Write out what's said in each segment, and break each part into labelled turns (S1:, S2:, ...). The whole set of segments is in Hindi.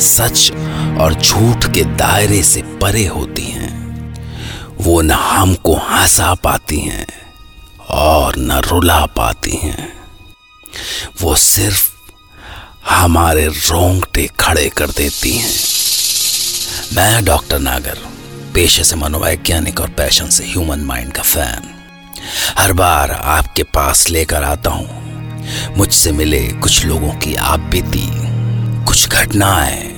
S1: सच और झूठ के दायरे से परे होती हैं। वो न हमको हंसा पाती हैं और न रुला पाती हैं। वो सिर्फ़ हमारे रोंगटे खड़े कर देती हैं। मैं डॉक्टर नागर, पेशे से मनोवैज्ञानिक और पैशन से ह्यूमन माइंड का फ़ैन। हर बार आपके पास लेकर आता हूँ। मुझसे मिले कुछ लोगों की आप बीती कुछ घटनाएँ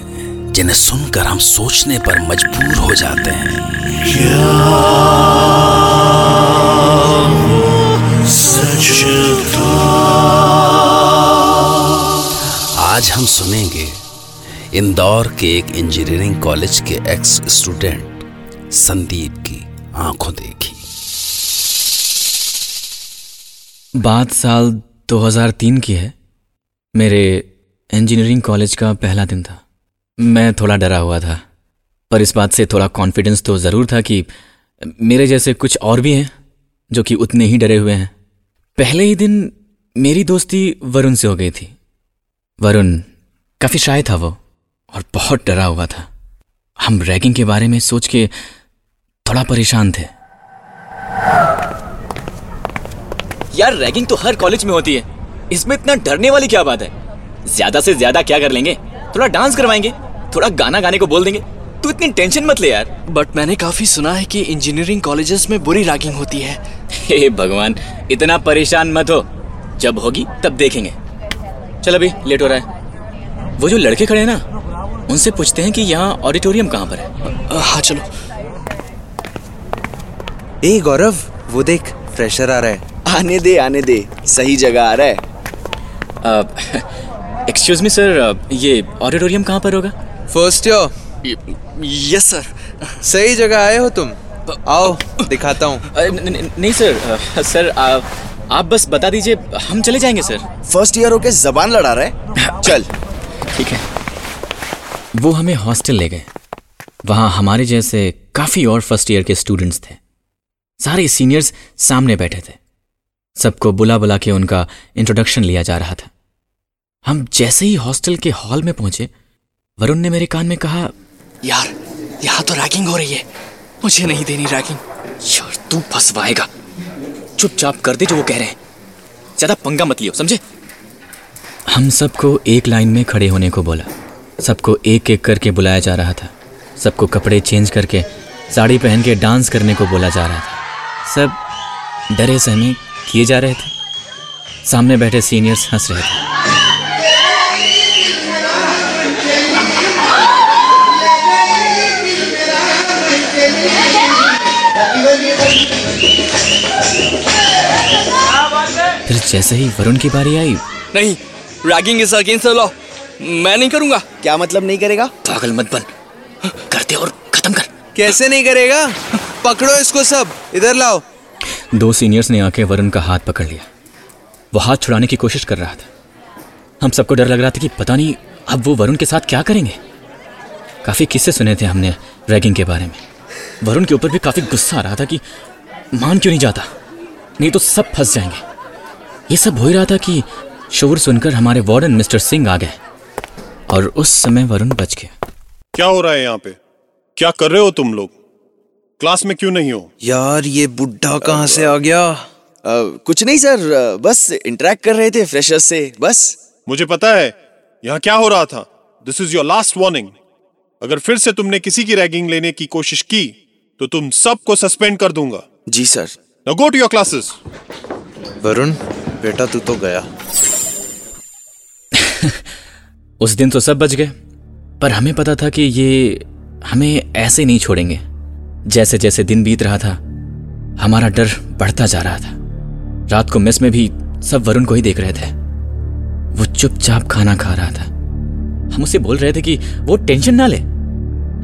S1: जिन्हें सुनकर हम सोचने पर मजबूर हो जाते हैं।
S2: सच
S1: आज हम सुनेंगे इंदौर के एक इंजीनियरिंग कॉलेज के एक्स स्टूडेंट संदीप की आँखों देखी।
S3: बात साल 2003 की है। मेरे इंजीनियरिंग कॉलेज का पहला दिन था। मैं थोड़ा डरा हुआ था, पर इस बात से थोड़ा कॉन्फिडेंस तो ज़रूर था कि मेरे जैसे कुछ और भी हैं, जो कि उतने ही डरे हुए हैं। पहले ही दिन मेरी दोस्ती वरुण से हो गई थी। वरुण काफ़ी शाय था वो, और बहुत डरा हुआ था। हम रैगिंग के बारे में सोच के थोड़ा परेशान थे। यार रैगिंग तो हर कॉलेज में होती है। इसमें इतना डरने वाली क्या बात है? ज़्यादा से ज़्यादा क्या कर लेंगे? थोड़ा डांस करवाएँगे थोड़ा गाना गाने को बोल देंगे। तू इतनी टेंशन मत ले यार।
S4: बट मैंने काफ़ी सुना है कि इंजीनियरिंग कॉलेजेस में बुरी रैगिंग होती है।
S3: हे भगवान इतना परेशान मत हो। जब होगी तब देखेंगे। चल अभी लेट हो रहा है। वो जो लड़के खड़े हैं ना उनसे पूछते हैं कि यहाँ ऑडिटोरियम कहाँ पर है।
S4: हाँ चलो।
S5: ए गौरव वो देख फ्रेशर आ रहा है।
S6: आने दे आने दे। सही जगह आ रहा है।
S3: एक्सक्यूज मी सर ये ऑडिटोरियम कहाँ पर होगा?
S5: फ़र्स्ट ईयर
S4: यस सर
S5: सही जगह आए हो तुम। आओ दिखाता हूँ।
S3: न- नहीं सर सर आ, आप बस बता दीजिए हम चले जाएँगे सर
S6: फ़र्स्ट ईयर होके जबान लड़ा रहे चल।
S3: ठीक है। वो हमें हॉस्टल ले गए। वहाँ हमारे जैसे काफ़ी और फ़र्स्ट ईयर के स्टूडेंट्स थे। सारे सीनियर्स सामने बैठे थे। सबको बुला बुला के उनका इंट्रोडक्शन लिया जा रहा था। हम जैसे ही हॉस्टल के हॉल में पहुँचे, वरुण ने मेरे कान में कहा,
S4: यार, यहाँ तो रैगिंग हो रही है। मुझे नहीं देनी रैगिंग।
S3: यार, तू फंसवाएगा। चुपचाप कर दे जो वो कह रहे हैं। ज़्यादा पंगा मत लियो, समझे? हम सबको एक लाइन में खड़े होने को बोला। सबको एक एक करके बुलाया जा रहा था। सबको कपड़े चेंज करके, साड़ी पहन के डांस करने को बोला जा रहा था। सब डरे सहमे किए जा रहे थे। सामने बैठे सीनियर्स हंस रहे थे। फिर जैसे ही वरुण की बारी आई
S4: नहीं ragging is against the law मैं नहीं करूँगा।
S6: क्या मतलब नहीं करेगा?
S3: पागल मत बन। करते और खत्म कर।
S5: कैसे नहीं करेगा? पकड़ो इसको सब। इधर लाओ।
S3: दो सीनियर्स ने आके वरुण का हाथ पकड़ लिया। वो हाथ छुड़ाने की कोशिश कर रहा था। हम सबको डर लग रहा था कि पता नहीं अब वो वरुण के साथ क्या करेंगे। काफ़ी किस्से सुने थे हमने रैगिंग के बारे में। वरुण के ऊपर भी काफ़ी गुस्सा आ रहा था कि मान क्यों नहीं जाता? नहीं तो सब फंस जाएँगे। ये सब हो ही रहा था कि शोर सुनकर हमारे वार्डन मिस्टर सिंह आ गए और उस समय वरुण बच गया
S7: क्या हो रहा है यहाँ पे? क्या कर रहे हो तुम लोग? क्लास में क्यों नहीं हो?
S5: यार ये बुढ़ा कहाँ से आ गया?
S6: अ, कुछ नहीं सर बस इंटरेक्ट कर रहे थे फ्रेशर्स से बस।
S7: मुझे पता है यहाँ क्या हो रहा था? This is your last warning अगर फिर से तुमने किसी की रैगिंग लेने की कोशिश की तो तुम सबको सस्पेंड कर दूँगा।
S6: जी sir.
S7: Now go to your classes
S5: Varun बेटा तू तो गया।
S3: उस दिन तो सब बच गए पर हमें पता था कि ये हमें ऐसे नहीं छोड़ेंगे। जैसे जैसे दिन बीत रहा था हमारा डर बढ़ता जा रहा था। रात को मेस में भी सब वरुण को ही देख रहे थे। वो चुपचाप खाना खा रहा था। हम उसे बोल रहे थे कि वो टेंशन ना ले।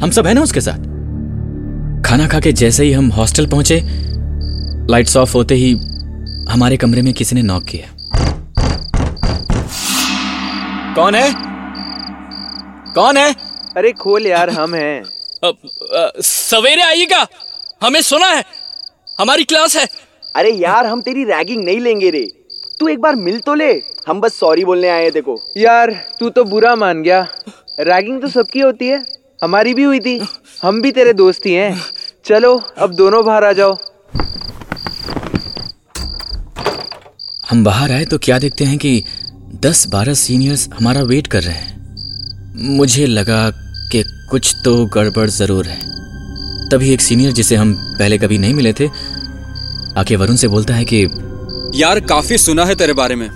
S3: हम सब है ना उसके साथ। खाना खा के जैसे ही हम हॉस्टल पहुँचे लाइट्स ऑफ़ होते ही हमारे कमरे में किसी ने नॉक किया। कौन है? कौन है?
S5: अरे खोल यार हम हैं।
S4: अब, अ, सवेरे आइएगा। हमें सुना है। हमारी क्लास है।
S6: अरे यार हम तेरी रैगिंग नहीं लेंगे रे। तू एक बार मिल तो ले। हम बस सॉरी बोलने आए को
S5: यार तू तो बुरा मान गया। रैगिंग तो सबकी होती है। हमारी भी हुई थी। हम भी तेरे दोस्त ही हैं। चलो अब दोनों बाहर आ जाओ।
S3: हम बाहर आए तो क्या देखते हैं कि दस बारह सीनियर्स हमारा वेट कर रहे हैं। मुझे लगा कि कुछ तो गड़बड़ ज़रूर है। तभी एक सीनियर जिसे हम पहले कभी नहीं मिले थे, आके वरुण से बोलता है कि,
S2: यार, काफ़ी सुना है तेरे बारे में।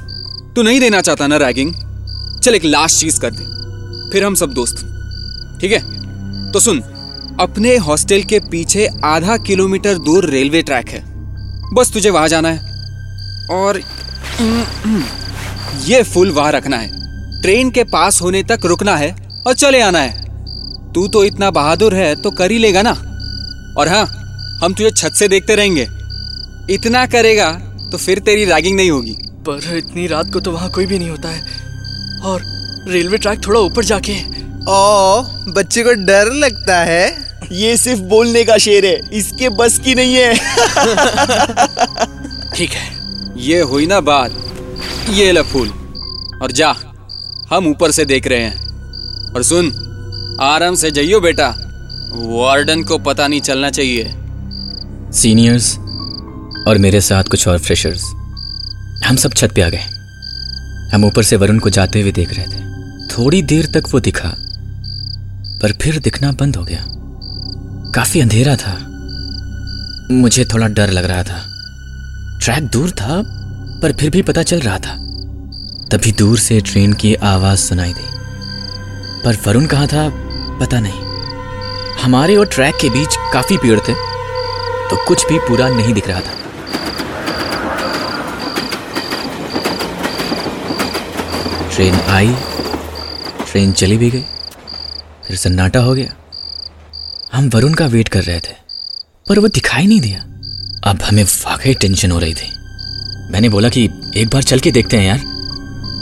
S2: तू नहीं देना चाहता ना रैगिंग चल एक लास्ट चीज़ कर दे। फिर हम सब दोस्त। ठीक है? तो सुन, अपने हॉस्टल के पीछे आधा किलोमीटर दूर रेलवे ट्रैक है। बस तुझे वहाँ जाना है। और ये फुल वहाँ रखना है। ट्रेन के पास होने तक रुकना है और चले आना है। तू तो इतना बहादुर है तो कर ही लेगा ना। और हाँ हम तुझे छत से देखते रहेंगे। इतना करेगा तो फिर तेरी रैगिंग नहीं होगी।
S4: पर इतनी रात को तो वहाँ कोई भी नहीं होता है। और रेलवे ट्रैक थोड़ा ऊपर जाके
S5: ओ बच्चे को डर लगता है।
S6: ये सिर्फ़ बोलने का शेर है इसके बस की नहीं है।
S4: ठीक है।
S2: ये हुई ना बात। ये ले फूल। और जा, हम ऊपर से देख रहे हैं। और सुन, आराम से जाइयो बेटा। वार्डन को पता नहीं चलना चाहिए।
S3: सीनियर्स और मेरे साथ कुछ और फ्रेशर्स हम सब छत पे आ गए। हम ऊपर से वरुण को जाते हुए देख रहे थे। थोड़ी देर तक वो दिखा, पर फिर दिखना बंद हो गया। काफ़ी अंधेरा था। मुझे थोड़ा डर लग रहा था। ट्रैक दूर था, पर फिर भी पता चल रहा था। तभी दूर से ट्रेन की आवाज़ सुनाई दी। पर वरुण कहाँ था, पता नहीं। हमारे और ट्रैक के बीच काफ़ी पेड़ थे तो कुछ भी पूरा नहीं दिख रहा था। ट्रेन आई, ट्रेन चली भी गई, फिर सन्नाटा हो गया। हम वरुण का वेट कर रहे थे, पर वो दिखाई नहीं दिया। अब हमें वाकई टेंशन हो रही थी। मैंने बोला कि एक बार चल के देखते हैं यार।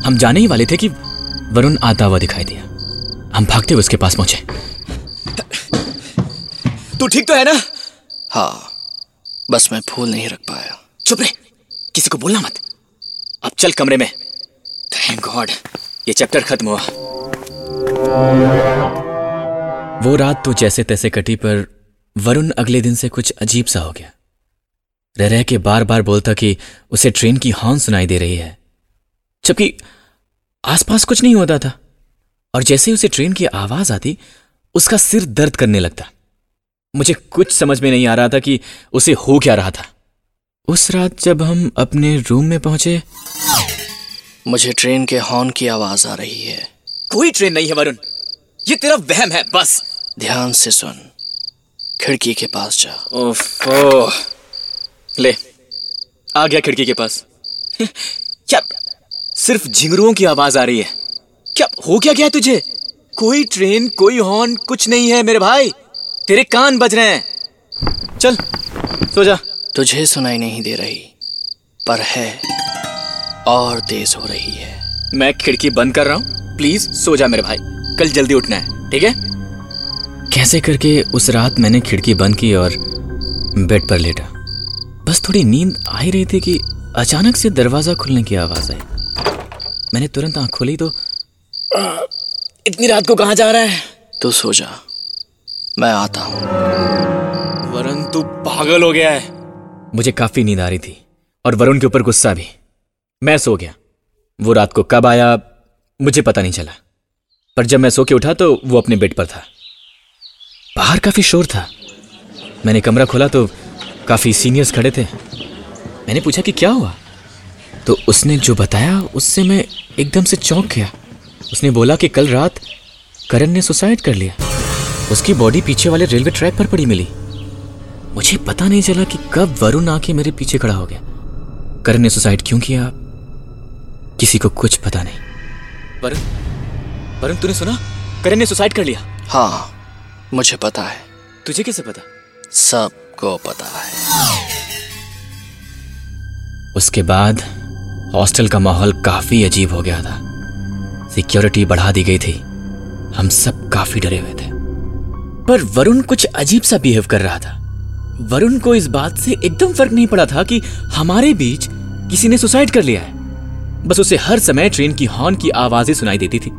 S3: हम जाने ही वाले थे कि वरुण आता हुआ दिखाई दिया। हम भागते हुए उसके पास पहुँचे।
S4: तू ठीक तो है ना? हाँ बस मैं फूल नहीं रख पाया।
S3: चुप रहे किसी को बोलना मत। अब चल कमरे में। थैंक गॉड ये चैप्टर खत्म हुआ। वो रात तो जैसे तैसे कटी पर वरुण अगले दिन से कुछ अजीब सा हो गया। रह रह के बार बार बोलता कि उसे ट्रेन की हॉर्न सुनाई दे रही है। जबकि आसपास कुछ नहीं होता था। और जैसे ही उसे ट्रेन की आवाज़ आती, उसका सिर दर्द करने लगता। मुझे कुछ समझ में नहीं आ रहा था कि उसे हो क्या रहा था। उस रात जब हम अपने रूम में पहुँचे,
S4: मुझे ट्रेन के हॉर्न की आवाज़ आ रही है।
S3: कोई ट्रेन नहीं है, वरुण। ये तेरा वहम है, बस।
S4: ध्यान से सुन। खिड़की के पास जा।
S3: ओफो। ले आ गया खिड़की के पास। क्या सिर्फ़ झिंगरुओं की आवाज़ आ रही है? क्या हो क्या गया तुझे? कोई ट्रेन कोई हॉर्न कुछ नहीं है मेरे भाई। तेरे कान बज रहे हैं। चल सो जा।
S4: तुझे सुनाई नहीं दे रही पर है और तेज हो रही है।
S3: मैं खिड़की बंद कर रहा हूँ। प्लीज़ सो जा मेरे भाई। कल जल्दी उठना है ठीक है? कैसे करके उस रात मैंने खिड़की बंद की और बेड पर लेटा? बस थोड़ी नींद आ ही रही थी कि अचानक से दरवाज़ा खुलने की आवाज़ आई। मैंने तुरंत आँख खोली तो इतनी रात को कहाँ जा रहा है?
S4: तो सो जा। मैं आता हूँ।
S3: वरुण तू पागल हो गया है। मुझे काफ़ी नींद आ रही थी और वरुण के ऊपर गुस्सा भी। मैं सो गया। वो रात को कब आया मुझे पता नहीं चला। पर जब मैं सो के उठा तो वो अपने बेड पर था। बाहर काफ़ी शोर था। मैंने कमरा खोला तो काफ़ी सीनियर्स खड़े थे। मैंने पूछा कि क्या हुआ? तो उसने जो बताया उससे मैं एकदम से चौंक गया। उसने बोला कि कल रात करण ने सुसाइड कर लिया। उसकी बॉडी पीछे वाले रेलवे ट्रैक पर पड़ी मिली। मुझे पता नहीं चला कि कब वरुण आके मेरे पीछे खड़ा हो गया। करण ने सुसाइड क्यों किया? किसी को कुछ पता नहीं। वरुण वरुण तूने सुना? करण ने सुसाइड कर लिया।
S4: हाँ मुझे पता है।
S3: तुझे कैसे पता?
S4: सबको पता है।
S3: उसके बाद हॉस्टल का माहौल काफ़ी अजीब हो गया था। सिक्योरिटी बढ़ा दी गई थी। हम सब काफ़ी डरे हुए थे। पर वरुण कुछ अजीब सा बिहेव कर रहा था। वरुण को इस बात से एकदम फ़र्क नहीं पड़ा था कि हमारे बीच किसी ने सुसाइड कर लिया है। बस उसे हर समय ट्रेन की हॉर्न की आवाज़ें सुनाई देती थी।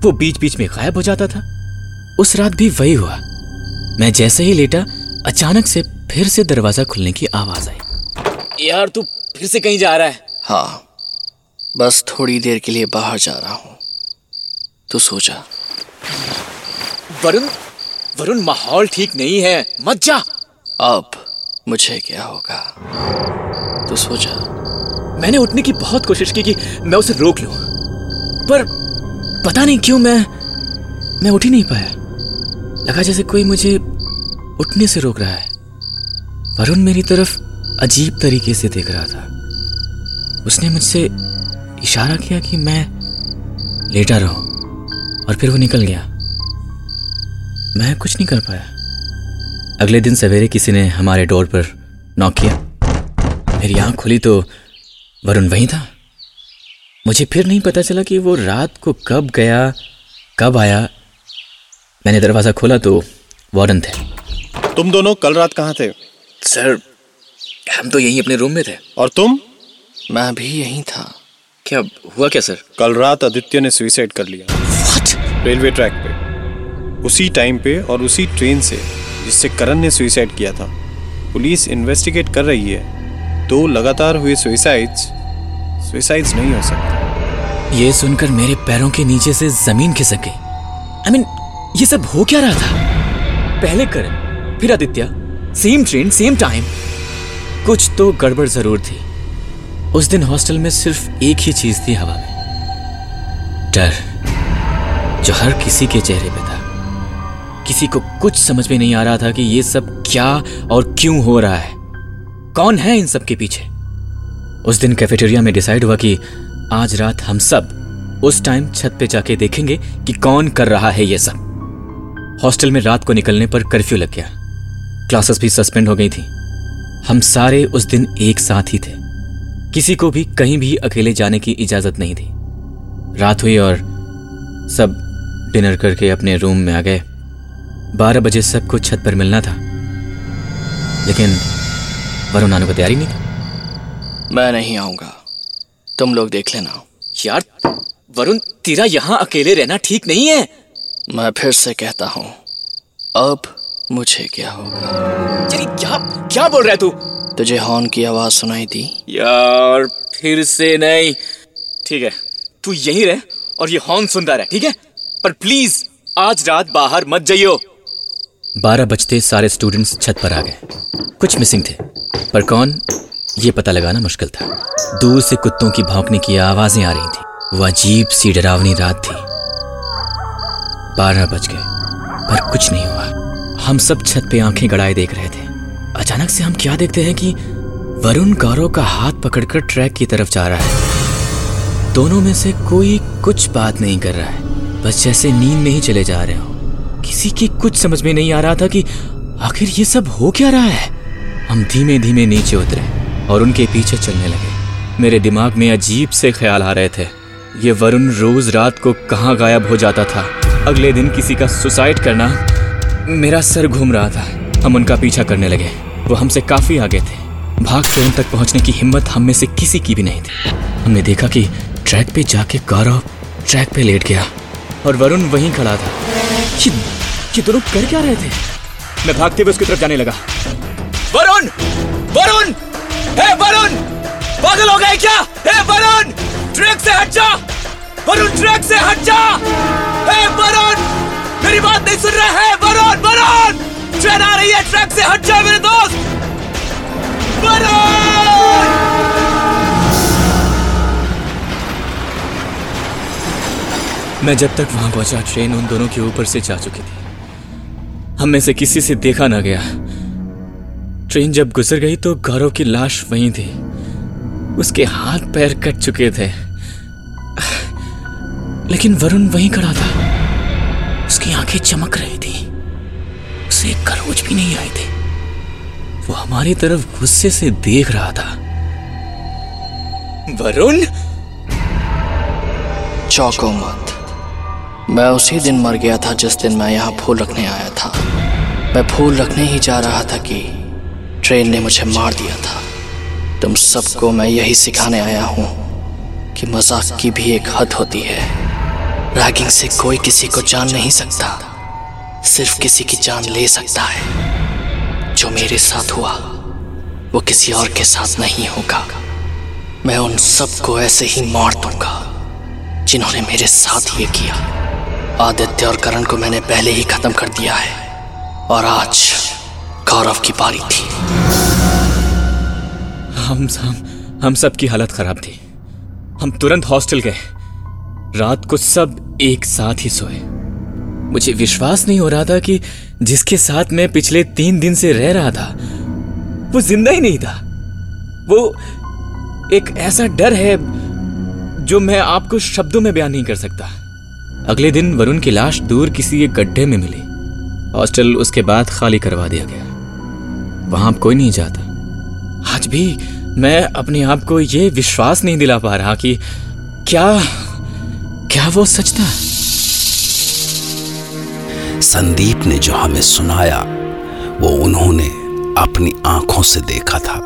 S3: वो बीच बीच में गायब हो जाता था। उस रात भी वही हुआ। मैं जैसे ही लेटा अचानक से फिर से दरवाज़ा खुलने की आवाज़ आई। यार तू फिर से कहीं जा रहा है?
S4: हाँ बस थोड़ी देर के लिए बाहर जा रहा हूँ। तो सोचा।
S3: वरुण वरुण माहौल ठीक नहीं है। मत जा।
S4: अब मुझे क्या होगा? तो सोचा।
S3: मैंने उठने की बहुत कोशिश की कि मैं उसे रोक लूँ पर पता नहीं क्यों मैं मैं उठ ही नहीं पाया। लगा जैसे कोई मुझे उठने से रोक रहा है। वरुण मेरी तरफ़ अजीब तरीके से देख रहा था। उसने मुझसे इशारा किया कि मैं लेटा रहूँ, और फिर वो निकल गया। मैं कुछ नहीं कर पाया। अगले दिन सवेरे किसी ने हमारे डोर पर नॉक किया। मेरी आँख खुली तो वरुण वहीं था। मुझे फिर नहीं पता चला कि वो रात को कब गया, कब आया। मैंने दरवाज़ा खोला तो वार्डन थे।
S7: तुम दोनों कल रात कहाँ थे?
S3: सर हम तो यहीं अपने रूम में थे।
S7: और तुम?
S4: मैं भी यहीं था।
S3: क्या हुआ क्या सर?
S7: कल रात आदित्य ने सुइसाइड कर लिया।
S3: What?
S7: रेलवे ट्रैक पे। उसी टाइम पे और उसी ट्रेन से जिससे करण ने सुइसाइड किया था। पुलिस इन्वेस्टिगेट कर रही है। दो लगातार हुए सुइसाइड्स सुइसाइड्स नहीं हो सकते।
S3: ये सुनकर मेरे पैरों के नीचे से ज़मीन खिसक गई। आई मीन ये सब हो क्या रहा था? पहले करण फिर Aditya same train same time कुछ तो गड़बड़ ज़रूर थी। उस दिन हॉस्टल में सिर्फ़ एक ही चीज़ थी हवा में। डर, जो हर किसी के चेहरे पे था। किसी को कुछ समझ में नहीं आ रहा था कि ये सब क्या और क्यों हो रहा है। कौन है इन सब के पीछे? उस दिन कैफेटेरिया में डिसाइड हुआ कि आज रात हम सब उस टाइम छत पे जाके देखेंगे कि कौन कर रहा है ये सब। हॉस्टल में रात को निकलने पर कर्फ्यू लग गया। क्लासेस भी सस्पेंड हो गई थी। हम सारे उस दिन एक साथ ही थे। किसी को भी कहीं भी अकेले जाने की इजाज़त नहीं थी। रात हुई और सब डिनर करके अपने रूम में आ गए। बारह बजे सबको छत पर मिलना था। लेकिन वरुण आने को तैयारी नहीं था?
S4: मैं नहीं आऊँगा। तुम लोग देख लेना।
S3: यार वरुण तेरा यहाँ अकेले रहना ठीक नहीं है।
S4: मैं फिर से कहता हूँ अब मुझे क्या होगा?
S3: क्या क्या बोल रहा है तू?
S4: तुझे हॉर्न की आवाज़ सुनाई दी।
S3: यार फिर से नहीं। ठीक है तू यहीं रह और ये हॉर्न सुनता रह ठीक है? पर प्लीज़ आज रात बाहर मत जाइयो। बारह बजते सारे स्टूडेंट्स छत पर आ गए। कुछ मिसिंग थे। पर कौन? ये पता लगाना मुश्किल था। दूर से कुत्तों की भौंकने की आवाज़ें आ रही थी। वो अजीब सी डरावनी रात थी। बारह बज गए पर कुछ नहीं हुआ। हम सब छत पे आँखें गड़ाए देख रहे थे। अचानक से हम क्या देखते हैं कि वरुण गौरव का हाथ पकड़कर ट्रैक की तरफ़ जा रहा है। दोनों में से कोई कुछ बात नहीं कर रहा है। बस जैसे नींद में ही चले जा रहे हो। किसी की कुछ समझ में नहीं आ रहा था कि आखिर ये सब हो क्या रहा है? हम धीमे धीमे नीचे उतरे और उनके पीछे चलने लगे। मेरे दिमाग में अजीब से ख्याल आ रहे थे। ये वरुण रोज रात को कहाँ गायब हो जाता था? अगले दिन किसी का सुसाइड करना मेरा सर घूम रहा था। हम उनका पीछा करने लगे। वो हमसे काफ़ी आगे थे। भाग के उन तक पहुँचने की हिम्मत हम में से किसी की भी नहीं थी। हमने देखा कि ट्रैक पे जाके गौरव ट्रैक पे लेट गया और वरुण वहीं खड़ा था। ये, ये दोनों कर क्या रहे थे? मैं भागते हुए उसकी तरफ़ जाने लगा। वरुण! वरुण! हे वरुण! पागल हो गए क्या? हे वरुण! ट्रैक से हट जा! वरुण ट्रैक से हट जा! हे वरुण! मेरी बात नहीं सुन रहे हैं। वरुण वरुण! ट्रेन आ रही है ट्रैक से हट जा मेरे दोस्त। वरुण! मैं जब तक वहाँ पहुँचा, ट्रेन उन दोनों के ऊपर से जा चुकी थी। हम में से किसी से देखा ना गया। ट्रेन जब गुजर गई तो गौरव की लाश वहीं थी। उसके हाथ पैर कट चुके थे। लेकिन वरुण वहीं खड़ा था। उसकी आँखें चमक रही थी। उसे खरोच भी नहीं आए थे। वो हमारी तरफ़ गुस्से से देख रहा था। वरुण?
S4: चौको मत। मैं उसी दिन मर गया था जिस दिन मैं यहाँ फूल रखने आया था। मैं फूल रखने ही जा रहा था कि ट्रेन ने मुझे मार दिया था। तुम सबको मैं यही सिखाने आया हूँ कि मज़ाक की भी एक हद होती है। रैगिंग से कोई किसी को जान नहीं सकता। सिर्फ़ किसी की जान ले सकता है। जो मेरे साथ हुआ, वो किसी और के साथ नहीं होगा। मैं उन सबको ऐसे ही मार दूँगा, जिन्होंने मेरे साथ ये किया। आदित्य और करण को मैंने पहले ही खत्म कर दिया है, और आज गौरव की पारी थी।
S3: हम हम हम सब की हालत खराब थी। हम तुरंत हॉस्टल गए। रात को सब एक साथ ही सोए। मुझे विश्वास नहीं हो रहा था कि जिसके साथ मैं पिछले तीन दिन से रह रहा था, वो ज़िंदा ही नहीं था। वो एक ऐसा डर है जो मैं आपको शब्दों में बयान नहीं कर सकता। अगले दिन वरुण की लाश दूर किसी एक गड्ढे में मिली। हॉस्टल उसके बाद खाली करवा दिया गया। वहाँ कोई नहीं जाता। आज भी मैं अपने आप को ये विश्वास नहीं दिला पा रहा कि क्या क्या वो सच था?
S1: संदीप ने जो हमें सुनाया वो उन्होंने अपनी आँखों से देखा था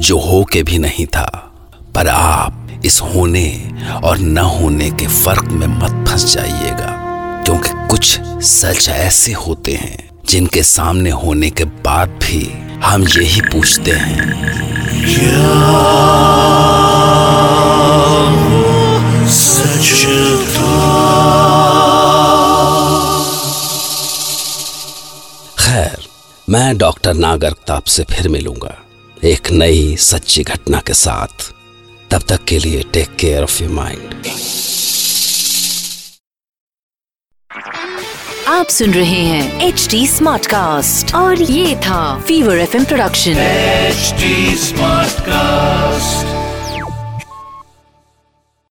S1: जो हो के भी नहीं था। पर आप इस होने और न होने के फ़र्क में मत फंस जाइएगा क्योंकि कुछ सच ऐसे होते हैं जिनके सामने होने के बाद भी हम यही पूछते हैं। खैर मैं डॉक्टर नागर से फिर मिलूँगा एक नई सच्ची घटना के साथ। तब तक के लिए take care of your mind
S8: आप सुन रहे हैं एच डी स्मार्ट कास्ट और ये था fever FM production H
S9: smart cast